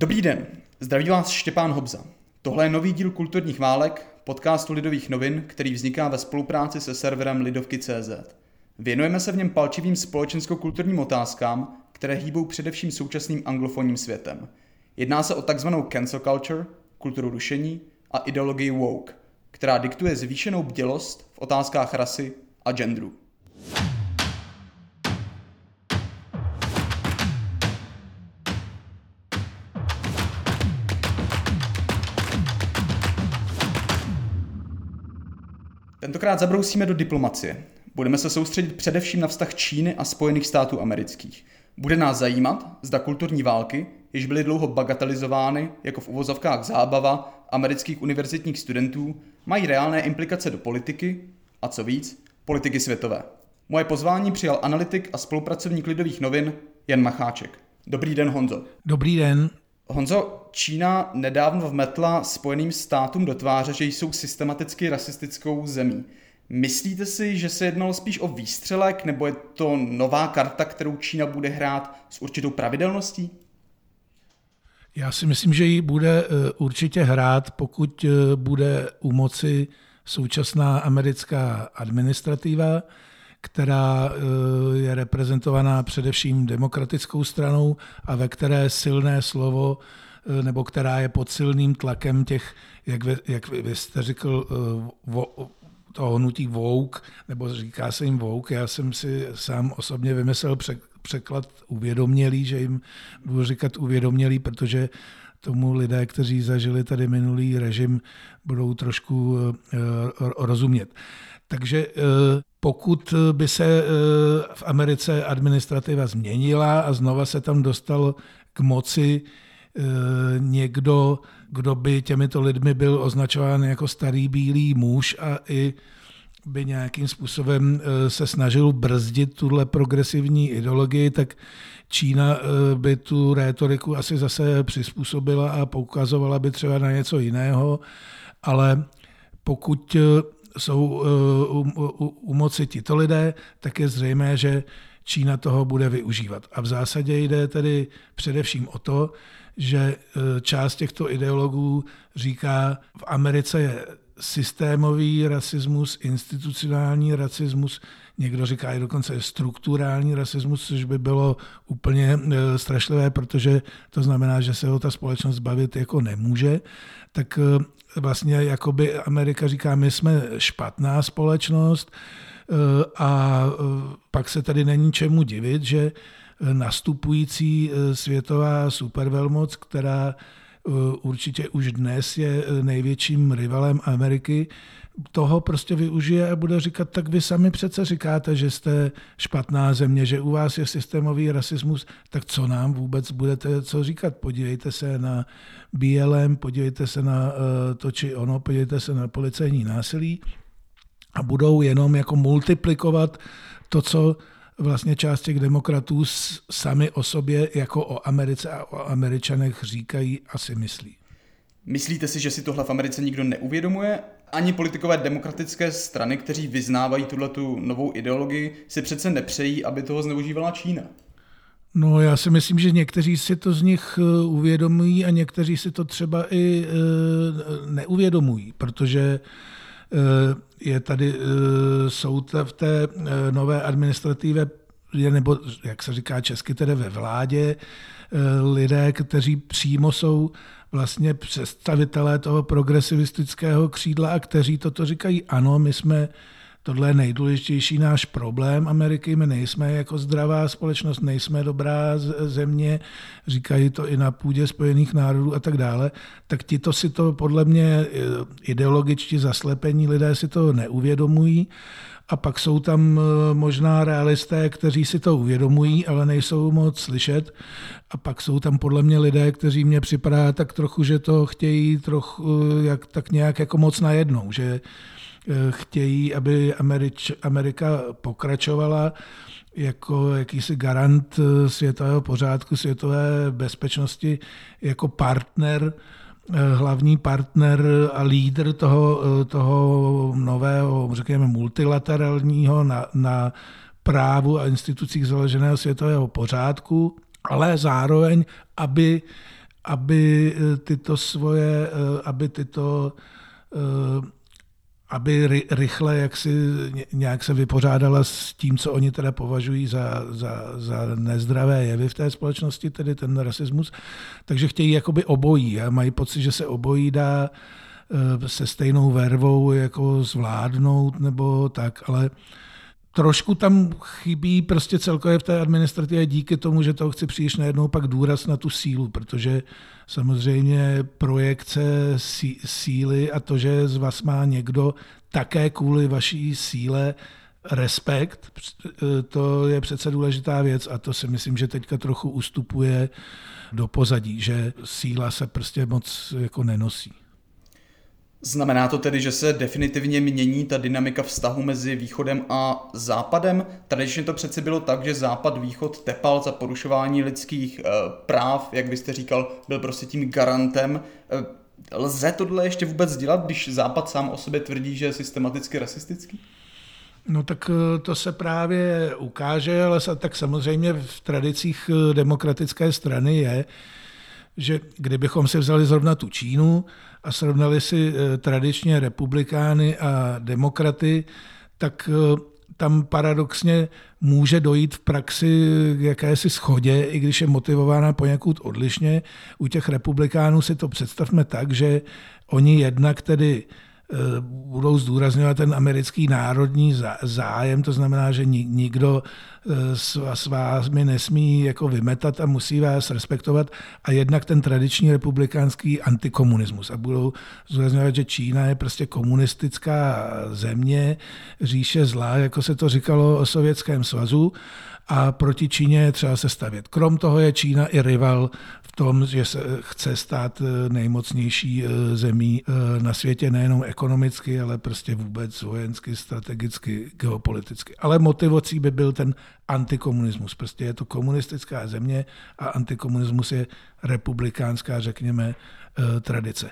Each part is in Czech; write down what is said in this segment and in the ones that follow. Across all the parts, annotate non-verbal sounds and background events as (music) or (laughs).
Dobrý den, zdraví vás Štěpán Hobza. Tohle je nový díl Kulturních válek, podcastu Lidových novin, který vzniká ve spolupráci se serverem Lidovky.cz. Věnujeme se v něm palčivým společensko-kulturním otázkám, které hýbou především současným anglofonním světem. Jedná se o takzvanou cancel culture, kulturu rušení a ideologii woke, která diktuje zvýšenou bdělost v otázkách rasy a genderu. Tentokrát zabrousíme do diplomacie. Budeme se soustředit především na vztah Číny a Spojených států amerických. Bude nás zajímat, zda kulturní války, jež byly dlouho bagatelizovány jako v uvozovkách zábava amerických univerzitních studentů, mají reálné implikace do politiky a co víc, politiky světové. Moje pozvání přijal analytik a spolupracovník Lidových novin Jan Macháček. Dobrý den, Honzo. Dobrý den. Honzo, Čína nedávno vmetla Spojeným státům do tváře, že jsou systematicky rasistickou zemí. Myslíte si, že se jednalo spíš o výstřelek, nebo je to nová karta, kterou Čína bude hrát s určitou pravidelností? Já si myslím, že ji bude eh, určitě hrát, pokud eh, bude u moci současná americká administrativa, která eh, je reprezentovaná především demokratickou stranou a ve které silné slovo nebo která je pod silným tlakem těch, jak vy, jak vy jste řekl, vo, toho hnutí Vouk, nebo říká se jim Vouk, já jsem si sám osobně vymyslel překlad uvědomělý, že jim budu říkat uvědomělý, protože tomu lidé, kteří zažili tady minulý režim, budou trošku eh, rozumět. Takže eh, pokud by se eh, v Americe administrativa změnila a znova se tam dostal k moci někdo, kdo by těmito lidmi byl označován jako starý bílý muž a i by nějakým způsobem eh, se snažil brzdit tuhle progresivní ideologii, tak Čína eh, by tu rétoriku asi zase přizpůsobila a poukazovala by třeba na něco jiného, ale pokud eh, jsou u moci tito lidé, tak je zřejmé, že Čína toho bude využívat. A v zásadě jde tedy především o to, že část těchto ideologů říká, v Americe je systémový rasismus, institucionální rasismus, někdo říká i dokonce strukturální rasismus, což by bylo úplně e, strašlivé, protože to znamená, že se ho ta společnost bavit jako nemůže, tak e, vlastně jakoby Amerika říká, my jsme špatná společnost e, a pak se tady není čemu divit, že nastupující světová supervelmoc, která Eh, určitě už dnes je eh, největším rivalem Ameriky, toho prostě využije a bude říkat, tak vy sami přece říkáte, že jste špatná země, že u vás je systémový rasismus, tak co nám vůbec budete co říkat? Podívejte se na BLM, podívejte se na eh, to či ono, podívejte se na policejní násilí a budou jenom jako multiplikovat to, co vlastně část těch demokratů sami o sobě jako o Americe a o Američanech říkají a si myslí. Myslíte si, že si tohle v Americe nikdo neuvědomuje? Ani politikové demokratické strany, kteří vyznávají tuhle tu novou ideologii, si přece nepřejí, aby toho zneužívala Čína. No já si myslím, že někteří si to z nich eh, uvědomují a někteří si to třeba i eh, neuvědomují, protože je tady, eh, jsou v té eh, nové administrativě, nebo jak se říká česky, tedy ve vládě, lidé, kteří přímo jsou vlastně představitelé toho progresivistického křídla a kteří toto říkají, ano, my jsme Tohle je nejdůležitější náš problém Ameriky. My nejsme jako zdravá společnost, nejsme dobrá země, říkají to i na půdě Spojených národů a tak dále. Tak ti to si to podle mě e, ideologičtí zaslepení lidé si to neuvědomují. A pak jsou tam e, možná realisté, kteří si to uvědomují, ale nejsou moc slyšet. A pak jsou tam podle mě lidé, kteří mě připadá tak trochu, že to chtějí trochu, e, jak, tak nějak jako moc najednou, že Eh, chtějí, aby Američ, Amerika pokračovala jako jakýsi garant eh, světového pořádku, světové bezpečnosti, jako partner, eh, hlavní partner a lídr toho, toho nového, řekněme, multilaterálního na, na právu a institucích založeného světového pořádku, ale zároveň, aby aby tyto svoje, aby tyto aby rychle jak si nějak se vypořádala s tím, co oni teda považují za, za, za nezdravé jevy v té společnosti, tedy ten rasismus. Takže chtějí jakoby obojí a mají pocit, že se obojí dá eh, se stejnou vervou jako zvládnout nebo tak, ale trošku tam chybí prostě celkově v té administrativě díky tomu, že to chci příliš najednou pak důraz na tu sílu, protože samozřejmě projekce síly a to, že z vás má někdo také kvůli vaší síle respekt, to je přece důležitá věc a to si myslím, že teďka trochu ustupuje do pozadí, že síla se prostě moc jako nenosí. Znamená to tedy, že se definitivně mění ta dynamika vztahu mezi východem a západem? Tradičně to přece bylo tak, že západ východ tepal za porušování lidských e, práv, jak byste říkal, byl prostě tím garantem. E, lze tohle ještě vůbec dělat, když západ sám o sobě tvrdí, že je systematicky rasistický? No tak eh, to se právě ukáže, ale tak samozřejmě v tradicích demokratické strany je, že kdybychom si vzali zrovna tu Čínu a srovnali si eh, tradičně republikány a demokraty, tak eh, tam paradoxně může dojít v praxi k jakési schodě, i když je motivována poněkud odlišně. U těch republikánů si to představme tak, že oni jednak tedy budou zdůrazňovat ten americký národní zájem, to znamená, že nikdo eh, s vámi nesmí jako vymetat a musí vás respektovat. A jednak ten tradiční republikánský antikomunismus. A budou zdůrazňovat, že Čína je prostě komunistická země, říše zlá, jako se to říkalo o Sovětském svazu a proti Číně je třeba se stavět. Krom toho je Čína i rival v tom, že se chce stát eh, nejmocnější eh, zemí eh, na světě nejenom ekonomicky, ale prostě vůbec vojensky, strategicky, geopoliticky. Ale motivací by byl ten antikomunismus. Prostě je to komunistická země a antikomunismus je republikánská, řekněme, tradice.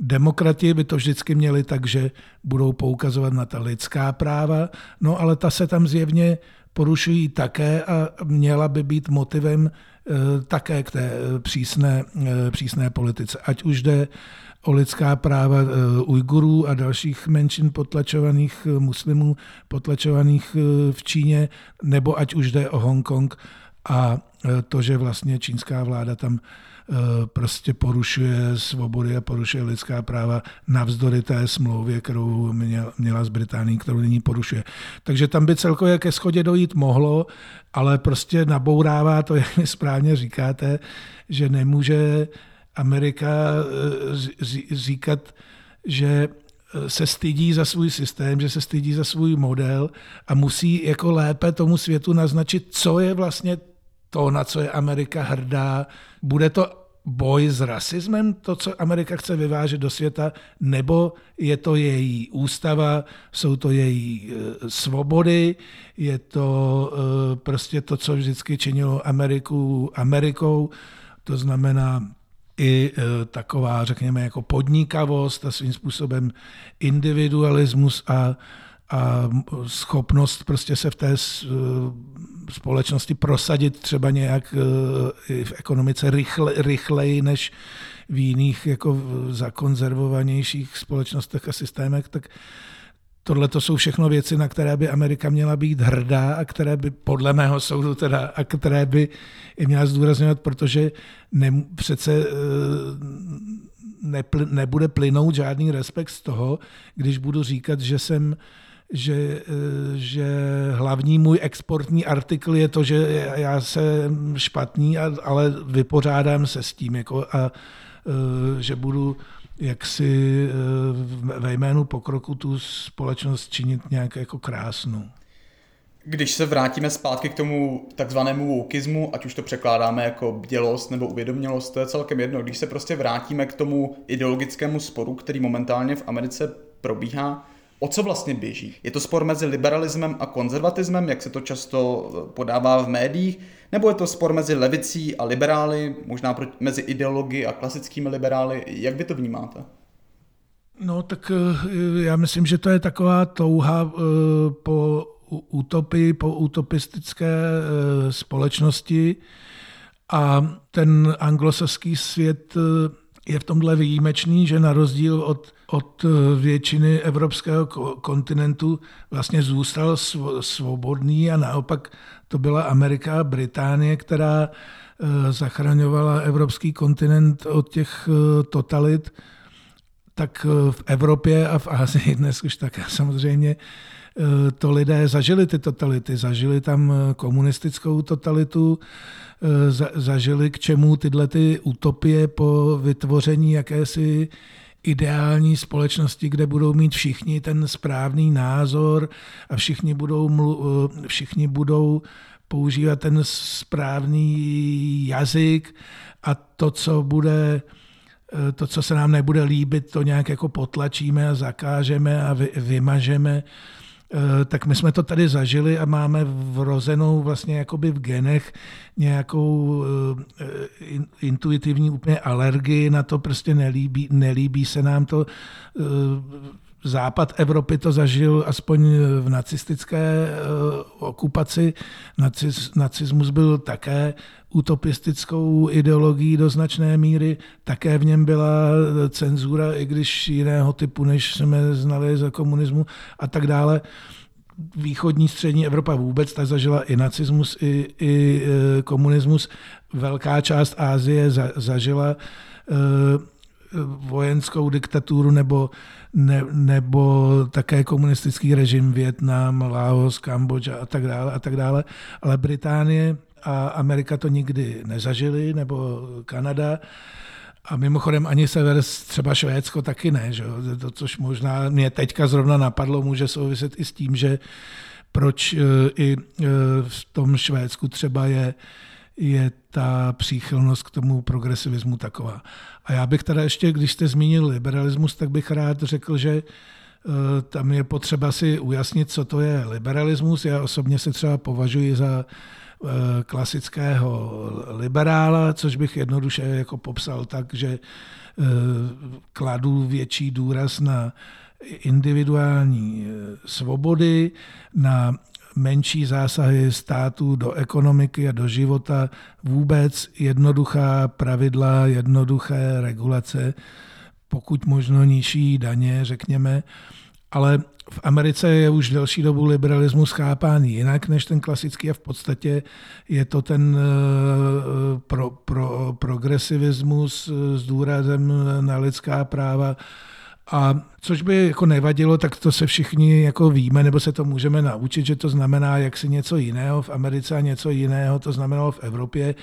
Demokrati by to vždycky měli tak, že budou poukazovat na ta lidská práva, no ale ta se tam zjevně porušují také a měla by být motivem eh, také k té eh, přísné, eh, přísné politice. Ať už jde o lidská práva Ujgurů a dalších menšin potlačovaných muslimů, potlačovaných v Číně, nebo ať už jde o Hongkong a to, že vlastně čínská vláda tam prostě porušuje svobody a porušuje lidská práva navzdory té smlouvě, kterou měla z Británií, kterou nyní porušuje. Takže tam by celkově ke schodě dojít mohlo, ale prostě nabourává to, (laughs) jak mi správně říkáte, že nemůže Amerika eh, říkat, že eh, se stydí za svůj systém, že se stydí za svůj model a musí jako lépe tomu světu naznačit, co je vlastně to, na co je Amerika hrdá. Bude to boj s rasismem, to, co Amerika chce vyvážet do světa, nebo je to její ústava, jsou to její e, svobody, je to e, prostě to, co vždycky činilo Ameriku Amerikou, to znamená i e, taková, řekněme, jako podnikavost a svým způsobem individualismus a a schopnost prostě se v té eh, společnosti prosadit třeba nějak eh, v ekonomice rychle, rychleji než v jiných jako zakonzervovanějších společnostech a systémech, tak tohle to jsou všechno věci, na které by Amerika měla být hrdá a které by podle mého soudu teda, a které by i měla zdůrazňovat, protože ne, přece eh, nepl, nebude plynout žádný respekt z toho, když budu říkat, že jsem že, že hlavní můj exportní artikl je to, že já jsem špatný, ale vypořádám se s tím jako a eh, že budu jaksi eh, ve jménu pokroku tu společnost činit nějak jako krásnou. Když se vrátíme zpátky k tomu takzvanému wokeismu, ať už to překládáme jako bdělost nebo uvědomělost, to je celkem jedno. Když se prostě vrátíme k tomu ideologickému sporu, který momentálně v Americe probíhá, O co vlastně běží? Je to spor mezi liberalismem a konzervatismem, jak se to často eh, podává v médiích, nebo je to spor mezi levicí a liberály, možná mezi ideology a klasickými liberály? Jak vy to vnímáte? No tak eh, já myslím, že to je taková touha eh, po utopii, po utopistické společnosti A ten anglosaský svět je v tomhle výjimečný, že na rozdíl od, od většiny evropského kontinentu vlastně zůstal svobodný a naopak to byla Amerika a Británie, která eh, zachraňovala evropský kontinent od těch eh, totalit, tak eh, v Evropě a v Asii dnes už také (laughs) samozřejmě to lidé zažili ty totality, zažili tam komunistickou totalitu, zažili k čemu tyhle ty utopie po vytvoření jakési ideální společnosti, kde budou mít všichni ten správný názor a všichni budou, mlu, všichni budou používat ten správný jazyk a to, co bude to, co se nám nebude líbit, to nějak jako potlačíme a zakážeme a vy, vymažeme. Eh, tak my jsme to tady zažili a máme vrozenou vlastně jakoby v genech nějakou eh, intuitivní úplně alergii na to, prostě nelíbí, nelíbí se nám to. Západ Evropy to zažil aspoň v nacistické okupaci. Naciz, nacismus byl také utopistickou ideologií do značné míry. Také v něm byla cenzura, i když jiného typu, než jsme znali za komunismu a tak dále. Východní střední Evropa vůbec ta zažila i nacismus, i, i e, komunismus. Velká část Ázie za, zažila e, vojenskou diktaturu nebo, ne, nebo také komunistický režim Větnam, Laos, Kambodža a tak dále a tak dále. Ale Británie a Amerika to nikdy nezažili, nebo Kanada. A mimochodem ani sever, třeba Švédsko taky ne, že? To, což možná mě teďka zrovna napadlo, může souviset i s tím, že proč e, i e, v tom Švédsku třeba je, je ta příchylnost k tomu progresivismu taková. A já bych teda ještě, když jste zmínil liberalismus, tak bych rád řekl, že e, tam je potřeba si ujasnit, co to je liberalismus. Já osobně se třeba považuji za Eh, klasického liberála, což bych jednoduše jako popsal tak, že eh, kladu větší důraz na individuální eh, svobody, na menší zásahy států do ekonomiky a do života, vůbec jednoduchá pravidla, jednoduché regulace, pokud možno nižší daně, řekněme, ale v Americe je už delší dobu liberalismus chápán jinak než ten klasický a v podstatě je to ten eh, pro, pro, progresivismus s důrazem na lidská práva, a což by jako nevadilo, tak to se všichni jako víme, nebo se to můžeme naučit, že to znamená jak si něco jiného v Americe a něco jiného to znamenalo v Evropě.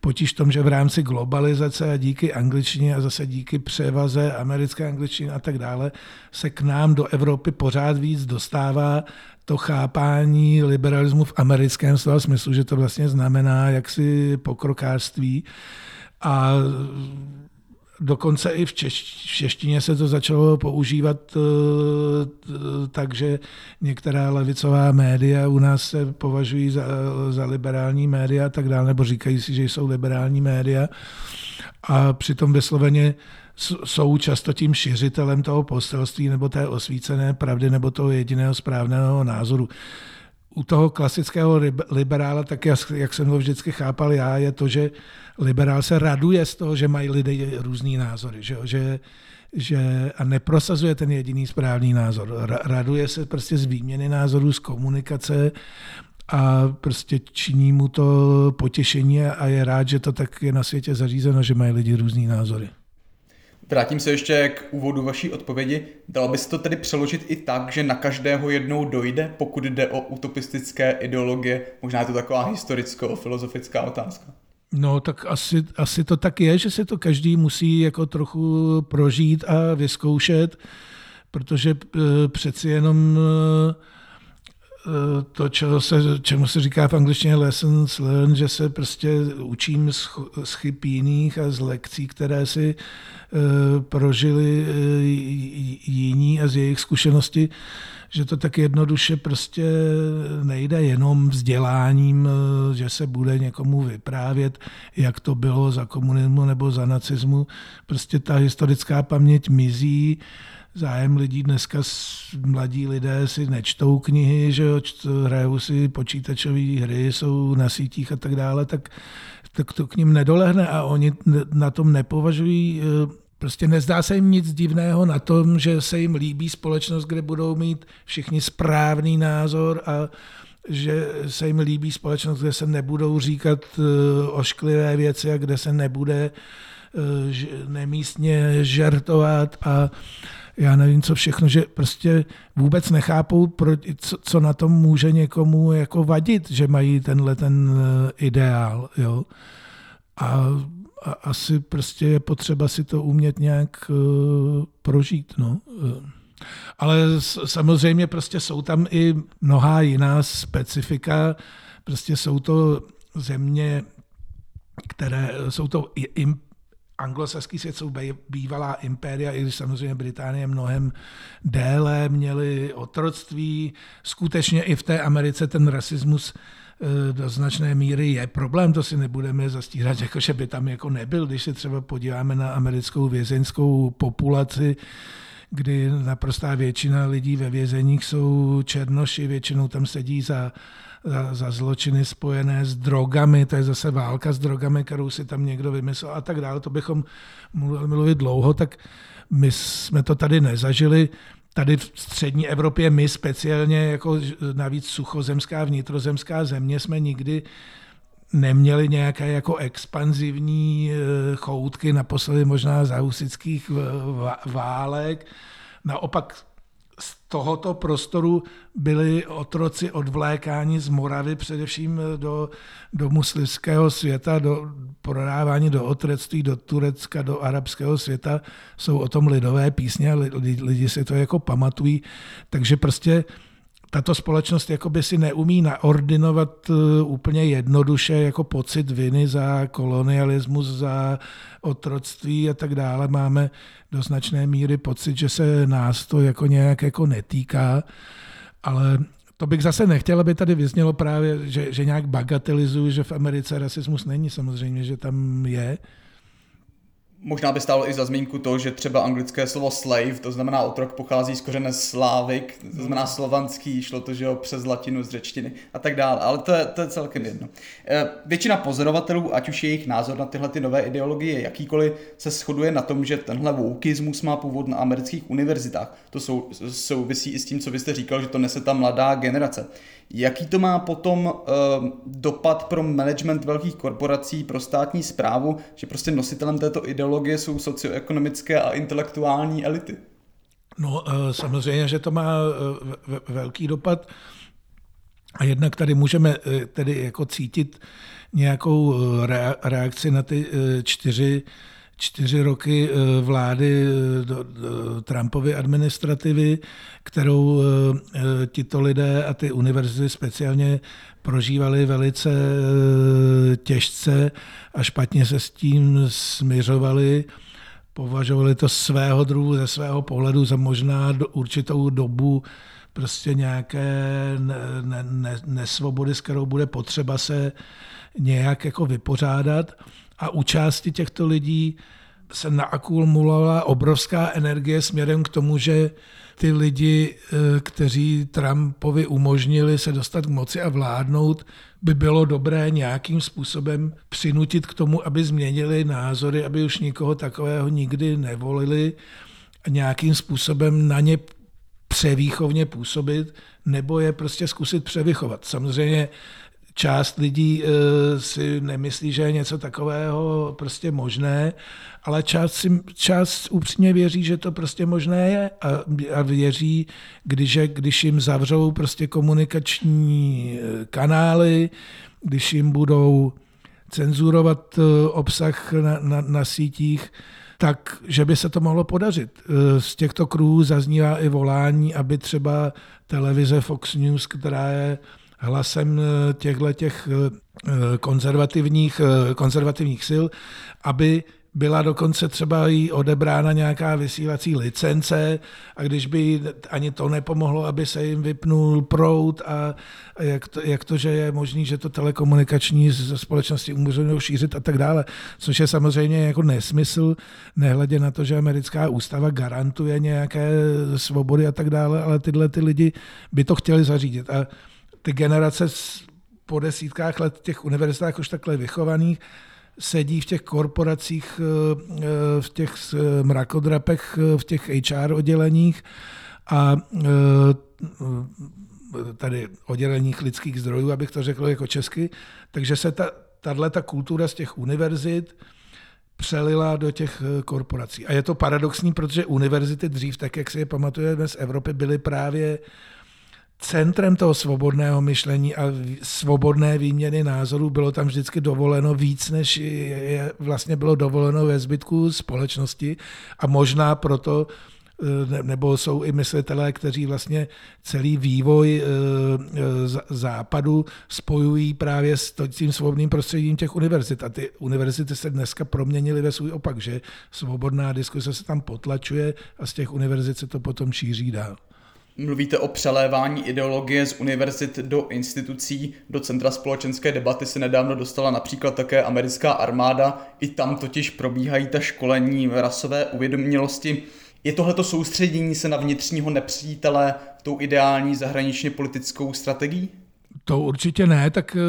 Potíž tom, že v rámci globalizace a díky angličtině a zase díky převaze americké angličtiny a tak dále se k nám do Evropy pořád víc dostává to chápání liberalismu v americkém slova smyslu, že to vlastně znamená jaksi pokrokářství. A Dokonce i v, češ, v češtině se to začalo používat uh, takže některá levicová média u nás se považují za, za liberální média a tak dále, nebo říkají si, že jsou liberální média. A přitom vysloveně jsou často tím šiřitelem toho poselství nebo té osvícené pravdy nebo toho jediného správného názoru u toho klasického liberála, tak jak jsem ho vždycky chápal já, je to, že liberál se raduje z toho, že mají lidé různý názory, že, že, že a neprosazuje ten jediný správný názor. Raduje se prostě z výměny názorů, z komunikace a prostě činí mu to potěšení a je rád, že to tak je na světě zařízeno, že mají lidi různý názory. Vrátím se ještě k úvodu vaší odpovědi. Dalo by se to tedy přeložit i tak, že na každého jednou dojde, pokud jde o utopistické ideologie? Možná je to taková historicko-filozofická otázka. No, tak asi, asi to tak je, že se to každý musí jako trochu prožít a vyzkoušet, protože e, přeci jenom e, to, čeho se, čemu se říká v angličtině lessons learned, že se prostě učím z, z chyb jiných a z lekcí, které si uh, prožili uh, jiní a z jejich zkušenosti, že to tak jednoduše prostě nejde jenom vzděláním, že se bude někomu vyprávět, jak to bylo za komunismu nebo za nacismu. Prostě ta historická paměť mizí, zájem lidí dneska, mladí lidé si nečtou knihy, že jo, hrajou si počítačové hry, jsou na sítích a tak dále, tak, tak to k ním nedolehne a oni na tom nepovažují eh, Prostě nezdá se jim nic divného na tom, že se jim líbí společnost, kde budou mít všichni správný názor a že se jim líbí společnost, kde se nebudou říkat eh, ošklivé věci a kde se nebude nemístně žertovat a já nevím, co všechno, že prostě vůbec nechápou, co, na tom může někomu jako vadit, že mají tenhle ten eh, ideál. Jo? A a asi prostě je potřeba si to umět nějak uh, prožít. No. Ale samozřejmě prostě jsou tam i mnohá jiná specifika. Prostě jsou to země, které jsou to anglosaský svět jsou bývalá impéria, i když samozřejmě Británie mnohem déle měly otroctví. Skutečně i v té Americe ten rasismus Eh, do značné míry je problém, to si nebudeme zastírat, (laughs) jako že by tam jako nebyl, když se třeba podíváme na americkou vězeňskou populaci, kdy naprostá většina lidí ve vězeních jsou černoši, většinou tam sedí za, za, za zločiny spojené s drogami, to je zase válka s drogami, kterou si tam někdo vymyslel a tak dále, to bychom mluvit dlouho, tak my jsme to tady nezažili tady v střední Evropě my speciálně jako navíc suchozemská, vnitrozemská země jsme nikdy neměli nějaké jako expanzivní eh, choutky, naposledy možná za husických válek. Naopak z tohoto prostoru byli otroci odvlékáni z Moravy především do, do muslimského světa, do prodávání do otrectví, do Turecka, do arabského světa. Jsou o tom lidové písně lidi, lidi si to jako pamatují. Takže prostě tato společnost jakoby si neumí naordinovat eh, úplně jednoduše jako pocit viny za kolonialismus, za otroctví a tak dále. Máme do značné míry pocit, že se nás to jako nějak jako netýká, ale to bych zase nechtěl, aby tady vyznělo právě, že, že nějak bagatelizuju, že v Americe rasismus není. Samozřejmě, že tam je, Možná by stálo i za zmínku to, že třeba anglické slovo slave, to znamená otrok, pochází z kořene slávik, to znamená slovanský, šlo to, že jo, přes latinu z řečtiny a tak dále, ale to je, to je celkem jedno. Eh, většina pozorovatelů, ať už je jejich názor na tyhle ty nové ideologie jakýkoliv, se shoduje na tom, že tenhle woukismus má původ na amerických univerzitách. To sou, souvisí i s tím, co vy jste říkal, že to nese ta mladá generace. Jaký to má potom uh, dopad pro management velkých korporací, pro státní zprávu, že prostě nositelem této ideologie jsou socioekonomické a intelektuální elity? No uh, samozřejmě, že to má uh, velký dopad. A jednak tady můžeme tedy jako cítit nějakou reakci na ty čtyři čtyři roky eh, vlády eh, Trumpovy administrativy, kterou eh, tito lidé a ty univerzity speciálně prožívali velice těžce a špatně se s tím směřovali. Považovali to svého druhu, ze svého pohledu za možná do určitou dobu prostě nějaké ne, ne, nesvobody, s kterou bude potřeba se nějak jako vypořádat a u části těchto lidí se naakumulovala obrovská energie směrem k tomu, že ty lidi, eh, kteří Trumpovi umožnili se dostat k moci a vládnout, by bylo dobré nějakým způsobem přinutit k tomu, aby změnili názory, aby už nikoho takového nikdy nevolili a nějakým způsobem na ně převýchovně působit, nebo je prostě zkusit převychovat. Samozřejmě část lidí eh, si nemyslí, že je něco takového prostě možné, ale část, si, část upřímně věří, že to prostě možné je a, a věří, když, když jim zavřou prostě komunikační eh, kanály, když jim budou cenzurovat eh, obsah na, na, na sítích, tak že by se to mohlo podařit. Z těchto kruhů zaznívá i volání, aby třeba televize Fox News, která je hlasem těchto těch konzervativních, konzervativních sil, aby byla dokonce třeba jí odebrána nějaká vysílací licence a když by ani to nepomohlo, aby se jim vypnul prout a jak to, jak to že je možný, že to telekomunikační společnosti umožňují šířit a tak dále, což je samozřejmě jako nesmysl, nehledě na to, že americká ústava garantuje nějaké svobody a tak dále, ale tyhle ty lidi by to chtěli zařídit. A ty generace po desítkách let těch univerzitách už takhle vychovaných, sedí v těch korporacích, eh, eh, v těch eh, mrakodrapech, v těch HR odděleních a tady odděleních lidských zdrojů, abych to řekl jako česky. Takže se ta, tahle ta kultura z těch univerzit přelila do těch korporací. A je to paradoxní, protože univerzity dřív, tak jak si je pamatujeme z Evropy, byly právě centrem toho svobodného myšlení a svobodné výměny názorů bylo tam vždycky dovoleno víc, než je, vlastně bylo dovoleno ve zbytku společnosti a možná proto eh, nebo jsou i myslitelé, kteří vlastně celý vývoj eh, eh, západu spojují právě s tím svobodným prostředím těch univerzit. A ty univerzity se dneska proměnily ve svůj opak, že svobodná diskuse se tam potlačuje a z těch univerzit se to potom šíří dál. Mluvíte o přelévání ideologie z univerzit do institucí, do centra společenské debaty se nedávno dostala například také americká armáda, i tam totiž probíhají ta školení rasové uvědomělosti. Je tohleto soustředění se na vnitřního nepřítele tou ideální zahraničně politickou strategií? To určitě ne, tak eh,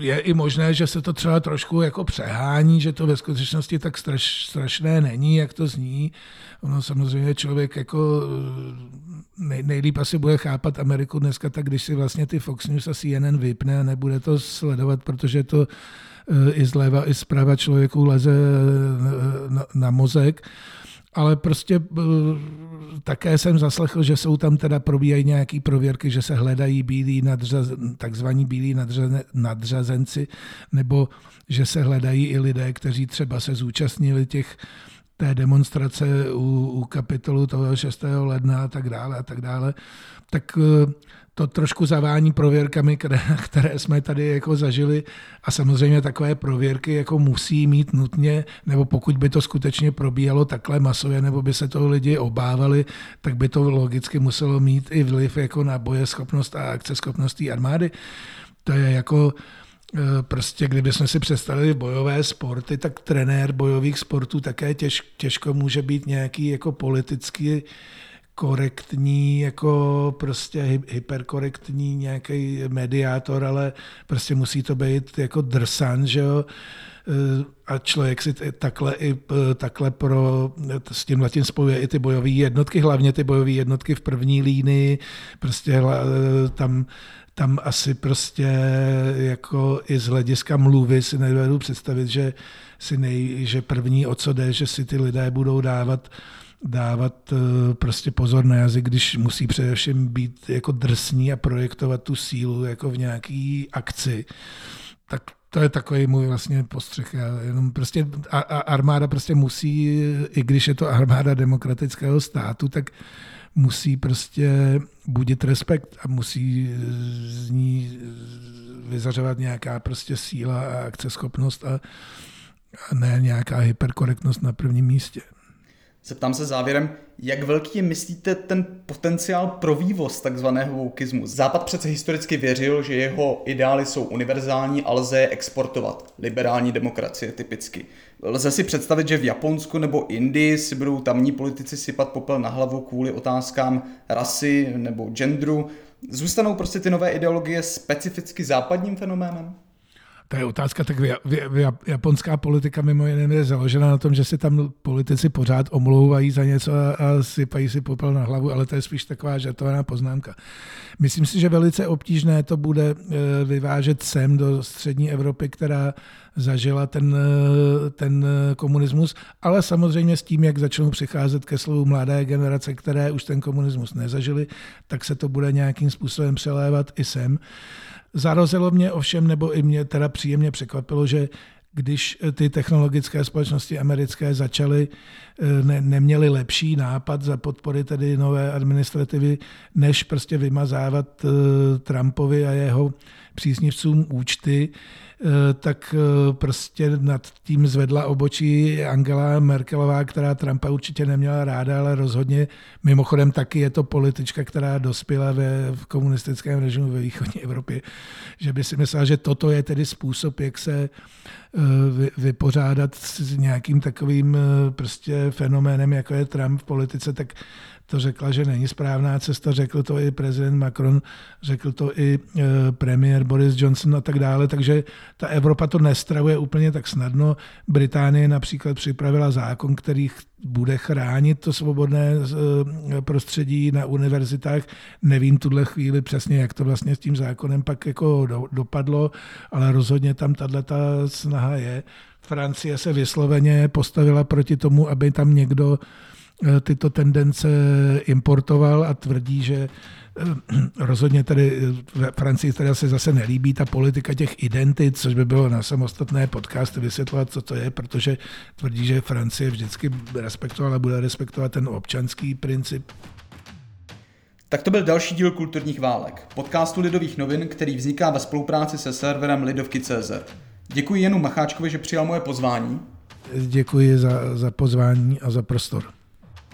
je i možné, že se to třeba trošku jako přehání, že to ve skutečnosti tak straš, strašné není, jak to zní. Ono samozřejmě člověk jako nej, nejlíp asi bude chápat Ameriku dneska tak, když si vlastně ty Fox News a CNN vypne a nebude to sledovat, protože to eh, i zleva, i zprava člověku leze eh, na, na mozek. Ale prostě eh, také jsem zaslechl, že jsou tam teda probíhají nějaké prověrky, že se hledají bílí nadřazen, takzvaní bílí nadřazenci, nebo že se hledají i lidé, kteří třeba se zúčastnili těch té demonstrace u, u kapitolu toho 6. ledna a tak dále a tak dále, tak eh, to trošku zavání prověrkami, které, které jsme tady jako zažili a samozřejmě takové prověrky jako musí mít nutně, nebo pokud by to skutečně probíhalo takhle masově, nebo by se toho lidi obávali, tak by to logicky muselo mít i vliv jako na bojeschopnost a akceschopnost té armády. To je jako Eh, prostě kdybychom si představili bojové sporty, tak trenér bojových sportů také těž, těžko může být nějaký jako politicky korektní, jako prostě hyperkorektní nějaký mediátor, ale prostě musí to být jako drsan, že jo, eh, a člověk si takhle, i, eh, takhle pro, s tím letím spojuje i ty bojové jednotky, hlavně ty bojové jednotky v první línii, prostě tam tam asi prostě jako i z hlediska mluvy si nedovedu představit, že, si nej, že první o co jde, že si ty lidé budou dávat dávat eh, prostě pozor na jazyk, když musí především být jako drsní a projektovat tu sílu jako v nějaký akci. Tak to je takový můj vlastně postřeh. Jenom prostě a, a armáda prostě musí, i když je to armáda demokratického státu, tak musí prostě budit respekt a musí z ní vyzařovat nějaká prostě síla a akceschopnost a, a ne nějaká hyperkorektnost na prvním místě. Zeptám se závěrem, jak velký je, myslíte, ten potenciál pro vývoz takzvaného woukismu? Západ přece historicky věřil, že jeho ideály jsou univerzální a lze je exportovat. Liberální demokracie typicky. Lze si představit, že v Japonsku nebo Indii si budou tamní politici sypat popel na hlavu kvůli otázkám rasy nebo genderu. Zůstanou prostě ty nové ideologie specificky západním fenoménem? To je otázka, tak japonská politika mimo jiné je založena na tom, že si tam politici pořád omlouvají za něco a, a sypají si popel na hlavu, ale to je spíš taková žartovaná poznámka. Myslím si, že velice obtížné to bude e, vyvážet sem do střední Evropy, která zažila ten, e, ten komunismus, ale samozřejmě s tím, jak začnou přicházet ke slovu mladé generace, které už ten komunismus nezažili, tak se to bude nějakým způsobem přelévat i sem. Zarazilo mě ovšem, nebo i mě teda příjemně překvapilo, že když ty technologické společnosti americké začaly, eh, ne, neměly lepší nápad za podpory tedy nové administrativy, než prostě vymazávat Trumpovi a jeho příznivcům účty, Eh, tak eh, prostě nad tím zvedla obočí Angela Merkelová, která Trumpa určitě neměla ráda, ale rozhodně mimochodem taky je to politička, která dospěla ve v komunistickém režimu ve východní Evropě, že by si myslela, že toto je tedy způsob, jak se eh, vypořádat s nějakým takovým prostě fenoménem, jako je Trump v politice, tak to řekla, že není správná cesta, řekl to i prezident Macron, řekl to i premiér Boris Johnson a tak dále, takže ta Evropa to nestravuje úplně tak snadno. Británie například připravila zákon, který bude chránit to svobodné e, prostředí na univerzitách. Nevím tuhle chvíli přesně, jak to vlastně s tím zákonem pak jako dopadlo, ale rozhodně tam tato snaha je. Francie se vysloveně postavila proti tomu, aby tam někdo Eh, tyto tendence importoval a tvrdí, že eh, (clears throat) rozhodně tady eh, ve Francii teda se zase nelíbí ta politika těch identit, což by bylo na samostatné podcasty vysvětlovat, co to je, protože tvrdí, že Francie vždycky respektovala, bude respektovat ten občanský princip. Tak to byl další díl Kulturních válek, podcastu Lidových novin, který vzniká ve spolupráci se serverem Lidovky.cz. Děkuji Janu Macháčkovi, že přijal moje pozvání. Děkuji za, za pozvání a za prostor.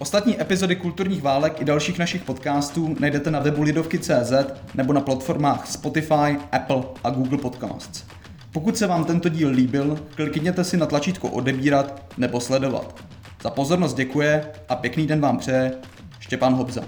Ostatní epizody kulturních válek i dalších našich podcastů najdete na webu lidovky.cz nebo na platformách Spotify, Apple a Google Podcasts. Pokud se vám tento díl líbil, klikněte si na tlačítko odebírat nebo sledovat. Za pozornost děkuje a pěkný den vám přeje Štěpán Hobza.